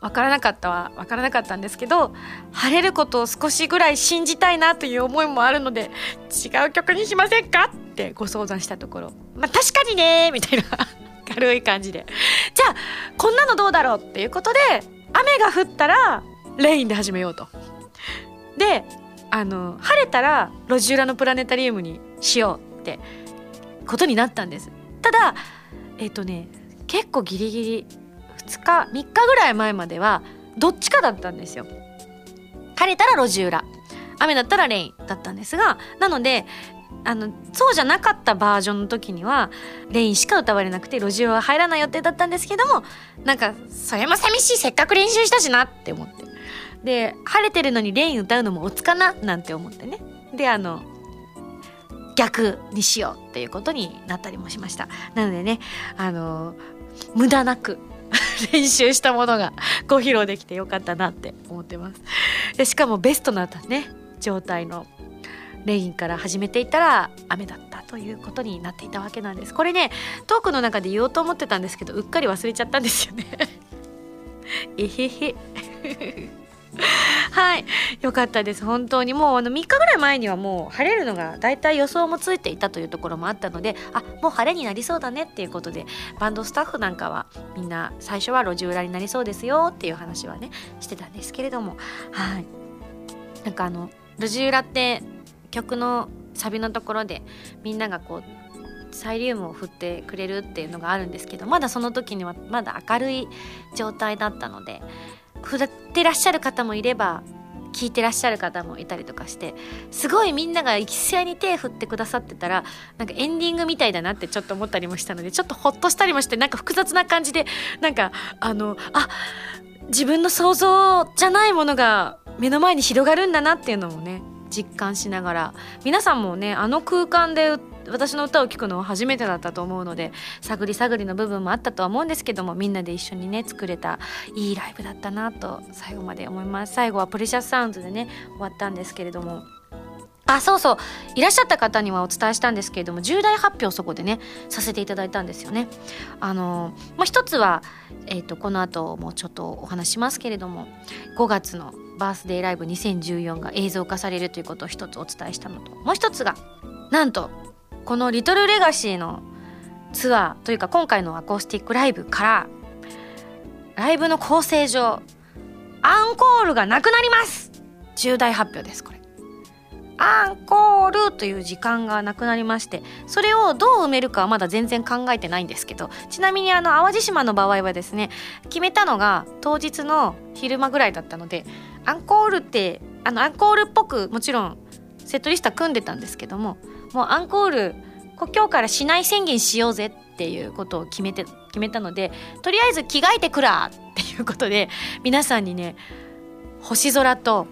分からなかったは分からなかったんですけど晴れることを少しぐらい信じたいなという思いもあるので違う曲にしませんか？ってご相談したところ。まあ確かにねみたいな 軽い感じで。じゃあこんなのどうだろう？っていうことで雨が降ったらレインで始めようと。であの晴れたら路地裏のプラネタリウムにしようってことになったんです。ただえっ、ー、とね結構ギリギリ2日3日ぐらい前まではどっちかだったんですよ。晴れたら路地裏。雨だったらレインだったんですがなのであのそうじゃなかったバージョンの時にはレインしか歌われなくて路地裏は入らない予定だったんですけどもなんかそれも寂しいせっかく練習したしなって思って。で晴れてるのにレイン歌うのもおつかななんて思ってね。であの逆にしようっていうことになったりもしました。なのでねあの無駄なく 練習したものが ご披露できてよかったなって思ってます。でしかもベストなね状態のレインから始めていたら雨だったということになっていたわけなんです。これねトークの中で言おうと思ってたんですけどうっかり忘れちゃったんですよね。えへへ。はいよかったです。本当にもうあの3日ぐらい前にはもう晴れるのがだいたい予想もついていたというところもあったのであもう晴れになりそうだねっていうことでバンドスタッフなんかはみんな最初は路地裏になりそうですよっていう話はねしてたんですけれどもはい。なんかあの路地裏って曲のサビのところでみんながこうサイリウムを振ってくれるっていうのがあるんですけどまだその時にはまだ明るい状態だったので振ってらっしゃる方もいれば聞いてらっしゃる方もいたりとかしてすごいみんなが一斉に手振ってくださってたらなんかエンディングみたいだなってちょっと思ったりもしたのでちょっとほっとしたりもしてなんか複雑な感じでなんかあのあ自分の想像じゃないものが目の前に広がるんだなっていうのもね実感しながら皆さんもねあの空間で私の歌を聴くのは初めてだったと思うので探り探りの部分もあったとは思うんですけどもみんなで一緒にね作れたいいライブだったなと最後まで思います。最後はプレシャスサウンズでね終わったんですけれども。あそうそう。いらっしゃった方にはお伝えしたんですけれども重大発表そこでねさせていただいたんですよね。あのまあ、一つは、えーと、とこの後もちょっとお話しますけれども5月のバースデーライブ2014が映像化されるということを一つお伝えしたのと。もう一つがなんとこの「リトルレガシーのツアーというか今回のアコースティックライブからライブの構成上アンコールがなくなります。重大発表ですこれ。アンコールという時間がなくなりましてそれをどう埋めるかはまだ全然考えてないんですけどちなみにあの淡路島の場合はですね決めたのが当日の昼間ぐらいだったのでアンコールってあのアンコールっぽくもちろんセットリストは組んでたんですけどももうアンコール今日からしない宣言しようぜっていうことを決めて決めたのでとりあえず着替えてくらっていうことで皆さんにね星空と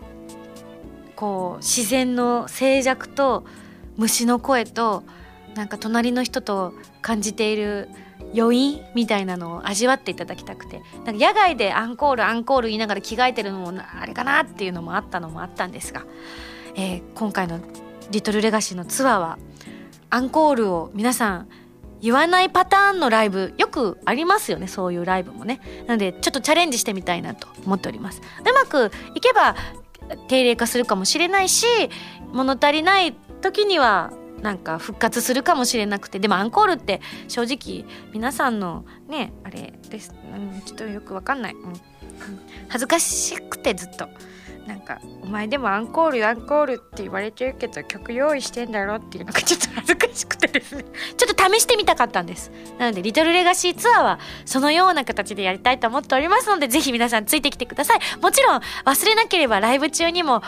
こう自然の静寂と虫の声となんか隣の人と感じている余韻みたいなのを味わっていただきたくて。なんか野外でアンコールアンコール言いながら着替えてるのもあれかなっていうのもあったのもあったんですが、えー、今回の「リトルレガシー」のツアーはアンコールを皆さん言わないパターンのライブよくありますよね。そういうライブもね。なのでちょっとチャレンジしてみたいなと思っております。うまくいけば定例化するかもしれないし物足りない時にはなんか復活するかもしれなくてでもアンコールって正直皆さんのねあれです、うん、ちょっとよくわかんない、うん、恥ずかしくてずっと。なんか「お前でもアンコールアンコールって言われてるけど曲用意してんだろ」っていうのがちょっと恥ずかしくてですね。ちょっと試してみたかったんです。なので「リトルレガシーツアー」はそのような形でやりたいと思っておりますので是非皆さんついてきてください。もちろん忘れなければライブ中にも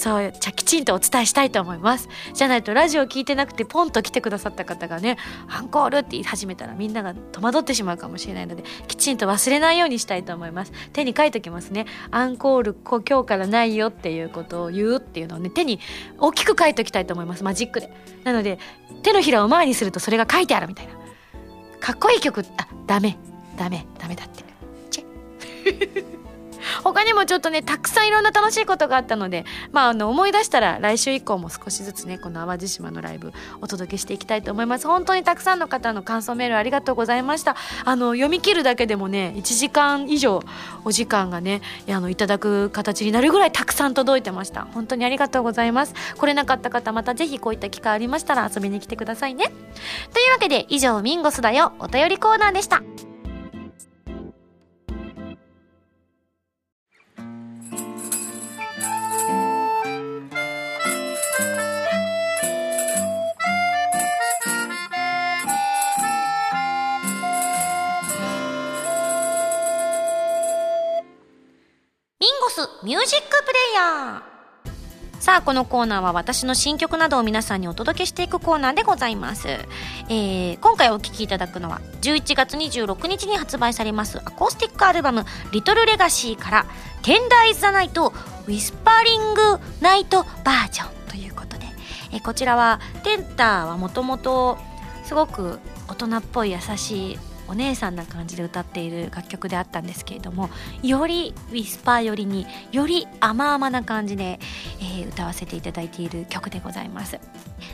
そうちゃきちんとお伝えしたいと思います。じゃないとラジオ聞いてなくてポンと来てくださった方がねアンコールって言い始めたらみんなが戸惑ってしまうかもしれないのできちんと忘れないようにしたいと思います。手に書いときますね。アンコール今日からないよっていうことを言うっていうのをね手に大きく書いときたいと思います。マジックで。なので手のひらを前にするとそれが書いてあるみたいな。かっこいい曲あダメ。ダメ。ダメだって。チェ。他にもちょっとねたくさんいろんな楽しいことがあったのでまああの思い出したら来週以降も少しずつねこの淡路島のライブお届けしていきたいと思います。本当にたくさんの方の感想メールありがとうございました。あの読み切るだけでもね1時間以上お時間がねあのいただく形になるぐらいたくさん届いてました。本当にありがとうございます。来れなかった方またぜひこういった機会ありましたら遊びに来てくださいね。というわけで以上ミンゴスだよ。お便りコーナーでした。ミュージックプレイヤー。さあこのコーナーは私の新曲などを皆さんにお届けしていくコーナーでございます、えー、今回お聴きいただくのは11月26日に発売されますアコースティックアルバム「リトルレガシーから「テンダーイズ・ザ・ナイト」ウィスパリング・ナイトバージョンということで、えー、こちらはテンターはもともとすごく大人っぽい優しいお姉さんな感じで歌っている楽曲であったんですけれどもよりウィスパー寄りにより甘々な感じで、えー、歌わせていただいている曲でございます。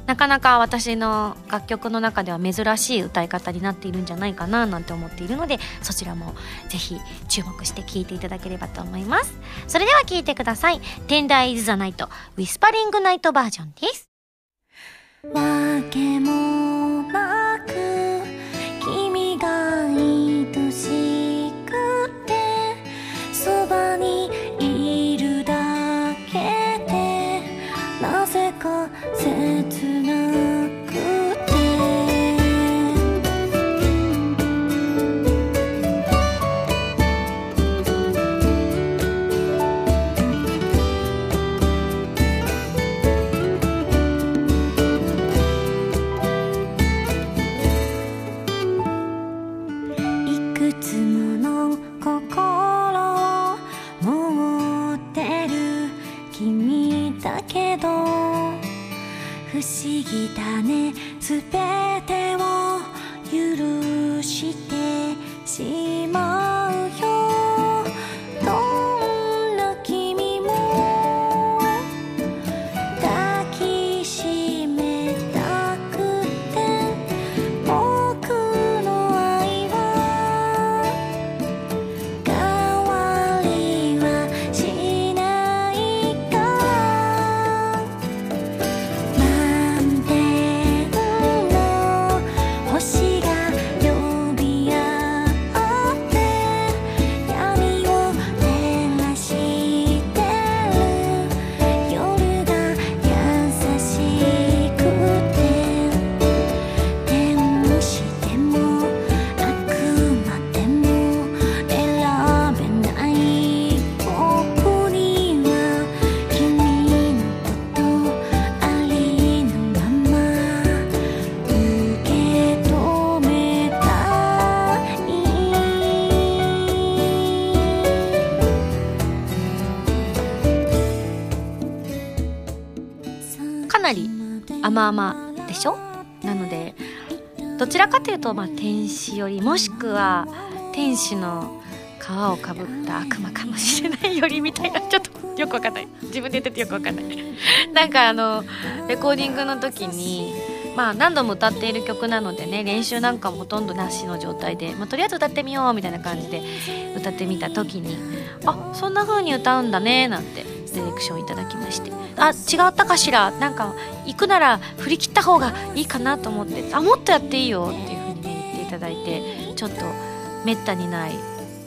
なかなか私の楽曲の中では珍しい歌い方になっているんじゃないかななんて思っているのでそちらもぜひ注目して聴いていただければと思います。それでは聴いてください「Tender is the Night ウィスパリングナイトバージョン」です。わけもなく甘々でしょ？なのでどちらかというと、まあ、天使よりもしくは天使の皮をかぶった悪魔かもしれないよりみたいなちょっとよくわかんない。自分で言っててよくわかんない。なんかあのレコーディングの時にまあ何度も歌っている曲なのでね練習なんかもほとんどなしの状態で、まあ、とりあえず歌ってみようみたいな感じで歌ってみた時にあそんな風に歌うんだねなんてディレクションいただきまして。あ違ったかしら？なんか行くなら振り切った方がいいかなと思って。あもっとやっていいよ。っていう風にね言っていただいてちょっとめったにない。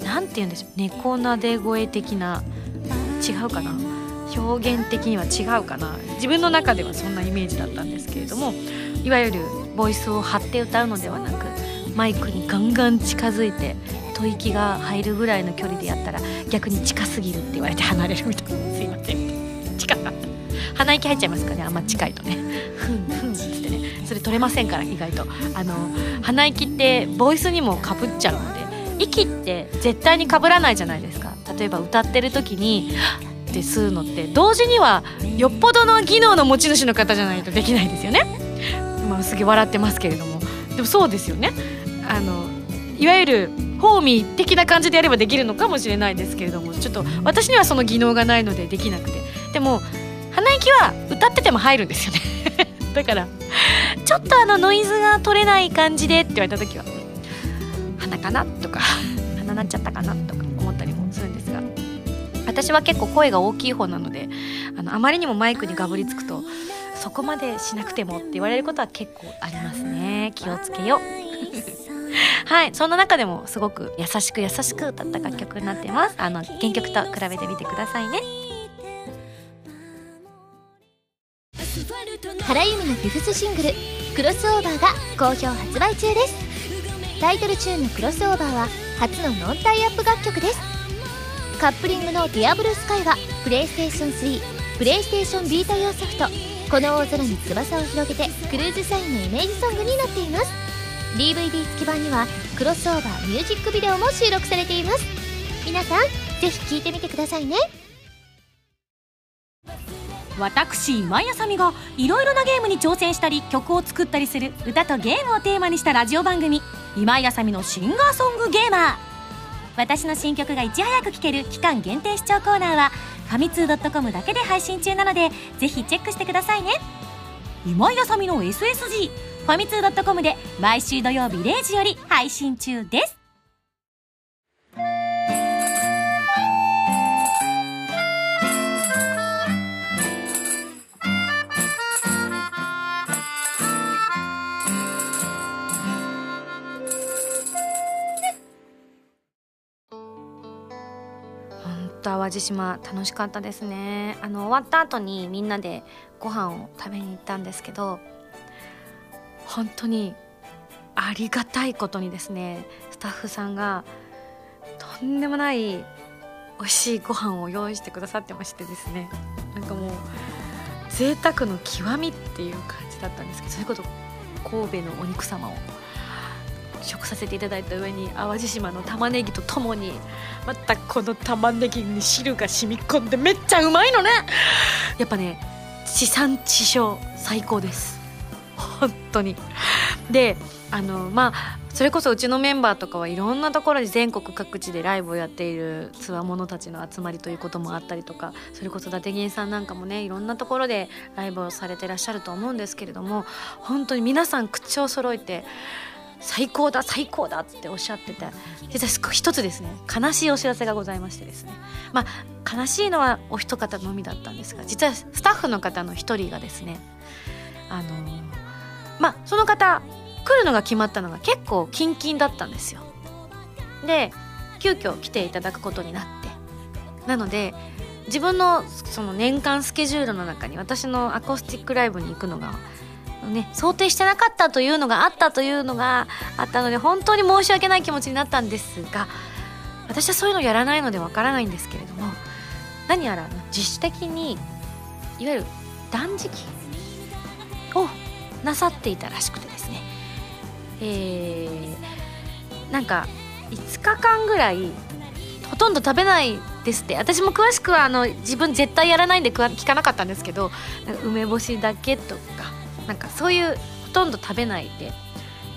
なんて言うんでしょう猫なで声的な。違うかな？表現的には違うかな？自分の中ではそんなイメージだったんですけれどもいわゆるボイスを張って歌うのではなくマイクにガンガン近づいて吐息が入るぐらいの距離でやったら逆に近すぎるって言われて離れるみたいなすいません近かった鼻息入っちゃいますかねあんま近いとねふんふんっつってねそれ取れませんから意外とあの鼻息ってボイスにもかぶっちゃうので息って絶対にかぶらないじゃないですか例えば歌ってる時にって吸うのって同時にはよっぽどの技能の持ち主の方じゃないとできないですよね。まあ、すげえ笑ってますけれどもでもそうですよねあのいわゆるホーミー的な感じでやればできるのかもしれないですけれどもちょっと私にはその技能がないのでできなくて。でも鼻息は歌ってても入るんですよね。だからちょっとあのノイズが取れない感じでって言われた時は鼻かなとか鼻なっちゃったかなとか思ったりもするんですが私は結構声が大きい方なのであのあまりにもマイクにがぶりつくとそこまでしなくてもって言われることは結構ありますね。気をつけよう。はいそんな中でもすごく優しく優しく歌った楽曲になってます。あの原曲と比べてみてくださいね。原由美のフィフスシングル「クロスオーバー」が好評発売中です。タイトルチューンの「クロスオーバー」は初のノンタイアップ楽曲です。カップリングの「ディアブルスカイはプレイステーション3プレイステーションビータ用ソフト「この大空に翼を広げて」クルーズサインのイメージソングになっています。DVD 付き版にはクロスオーバーミュージックビデオも収録されています。皆さんぜひ聴いてみてくださいね。私今井あさみがいろいろなゲームに挑戦したり曲を作ったりする歌とゲームをテーマにしたラジオ番組「今井あさみのシンガーソングゲーマー」私の新曲がいち早く聴ける期間限定視聴コーナーはファミツー .com だけで配信中なのでぜひチェックしてくださいね。今井あさみの SSG ファミツー .com で毎週土曜日0時より配信中です。本当淡路島楽しかったですね。あの終わった後にみんなでご飯を食べに行ったんですけど本当にありがたいことにですねスタッフさんがとんでもない美味しいご飯を用意してくださってましてですね。なんかもう贅沢の極みっていう感じだったんですけどそれこそ神戸のお肉様を食させていただいた上に淡路島の玉ねぎとともにまたこの玉ねぎに汁が染み込んでめっちゃうまいのね。やっぱね地産地消最高です。本当に。であのまあそれこそうちのメンバーとかはいろんなところで全国各地でライブをやっているつわものたちの集まりということもあったりとかそれこそ伊達芸さんなんかもねいろんなところでライブをされてらっしゃると思うんですけれども本当に皆さん口を揃えて最高だ最高だっておっしゃってて実は一つですね悲しいお知らせがございましてですね。まあ悲しいのはお一方のみだったんですが実はスタッフの方の一人がですねあのまあその方来るのが決まったのが結構キンキンだったんですよ。で急遽来ていただくことになって。なので自分のその年間スケジュールの中に私のアコースティックライブに行くのがね、想定してなかったというのがあったというのがあったので本当に申し訳ない気持ちになったんですが私はそういうのやらないのでわからないんですけれども何やら自主的にいわゆる断食をなさっていたらしくてですね。えー、なんか5日間ぐらいほとんど食べないですって。私も詳しくはあの自分絶対やらないんで聞かなかったんですけど梅干しだけとかなんかそういうほとんど食べないで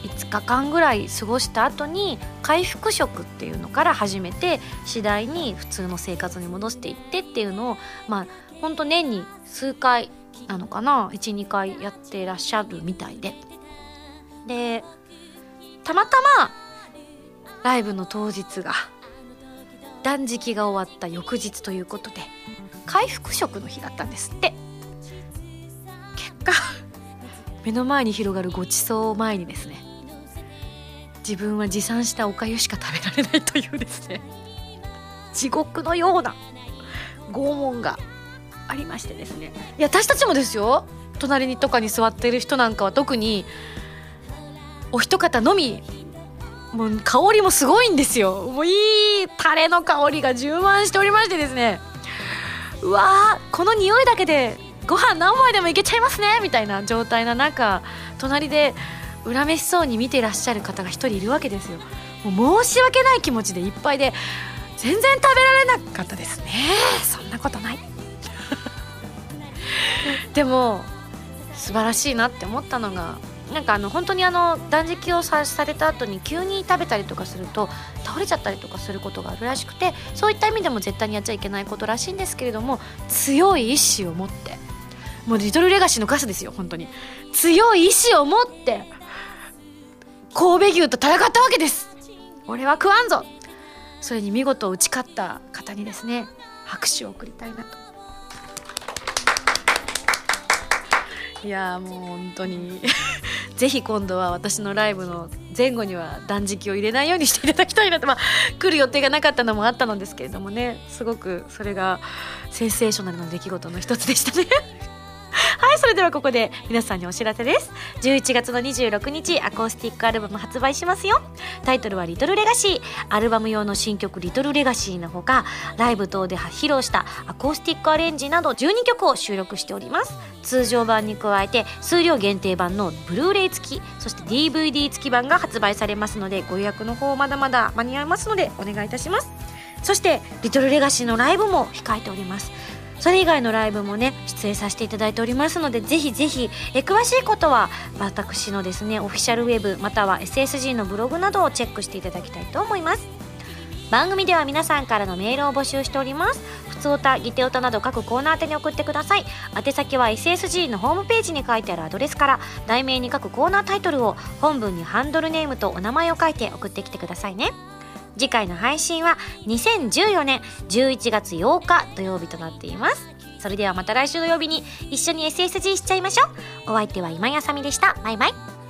5日間ぐらい過ごした後に回復食っていうのから始めて次第に普通の生活に戻していってっていうのをまあほんと年に数回なのかな？12回やってらっしゃるみたいで。でたまたまライブの当日が断食が終わった翌日ということで回復食の日だったんですって。結果目の前に広がるごちそうを前にですね自分は持参したおかゆしか食べられないというですね地獄のような拷問がありましてですね。いや私たちもですよ。隣にとかに座ってる人なんかは特にお一方のみもう香りもすごいんですよ。もういいタレの香りが充満しておりましてですね。うわーこの匂いだけでご飯何杯でもいけちゃいますね。みたいな状態な中隣で恨めしそうに見てらっしゃる方が一人いるわけですよ。もう申し訳ない気持ちでいっぱいで全然食べられなかったですね。そんなことない。でも素晴らしいなって思ったのがなんかあの本当にあの断食をされた後に急に食べたりとかすると倒れちゃったりとかすることがあるらしくてそういった意味でも絶対にやっちゃいけないことらしいんですけれども強い意志を持ってもうリトルレガシーの歌詞ですよ本当に。強い意志を持って神戸牛と戦ったわけです。俺は食わんぞ。それに見事打ち勝った方にですね拍手を送りたいなと。いやもう本当に。ぜひ今度は私のライブの前後には断食を入れないようにしていただきたいなと、まあ、来る予定がなかったのもあったのですけれどもね。すごくそれがセンセーショナルな出来事の一つでしたね。いそれではここで皆さんにお知らせです。11月の26日アコースティックアルバム発売しますよ。タイトルは「リトルレガシー」アルバム用の新曲「リトルレガシー」のほかライブ等で披露したアコースティックアレンジなど12曲を収録しております。通常版に加えて数量限定版のブルーレイ付きそして DVD 付き版が発売されますのでご予約の方まだまだ間に合いますのでお願いいたします。そしてリトルレガシーのライブも控えております。それ以外のライブもね出演させていただいておりますのでぜひぜひえ詳しいことは私のですねオフィシャルウェブまたは SSG のブログなどをチェックしていただきたいと思います。番組では皆さんからのメールを募集しております。普通歌ギテ歌など各コーナー宛てに送ってください。宛先は SSG のホームページに書いてあるアドレスから題名に各コーナータイトルを本文にハンドルネームとお名前を書いて送ってきてくださいね。次回の配信は2014年11月8日土曜日となっています。それではまた来週土曜日に一緒に SSG しちゃいましょう。お相手は今やさみでした。バイバイ。